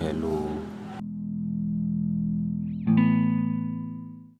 hello.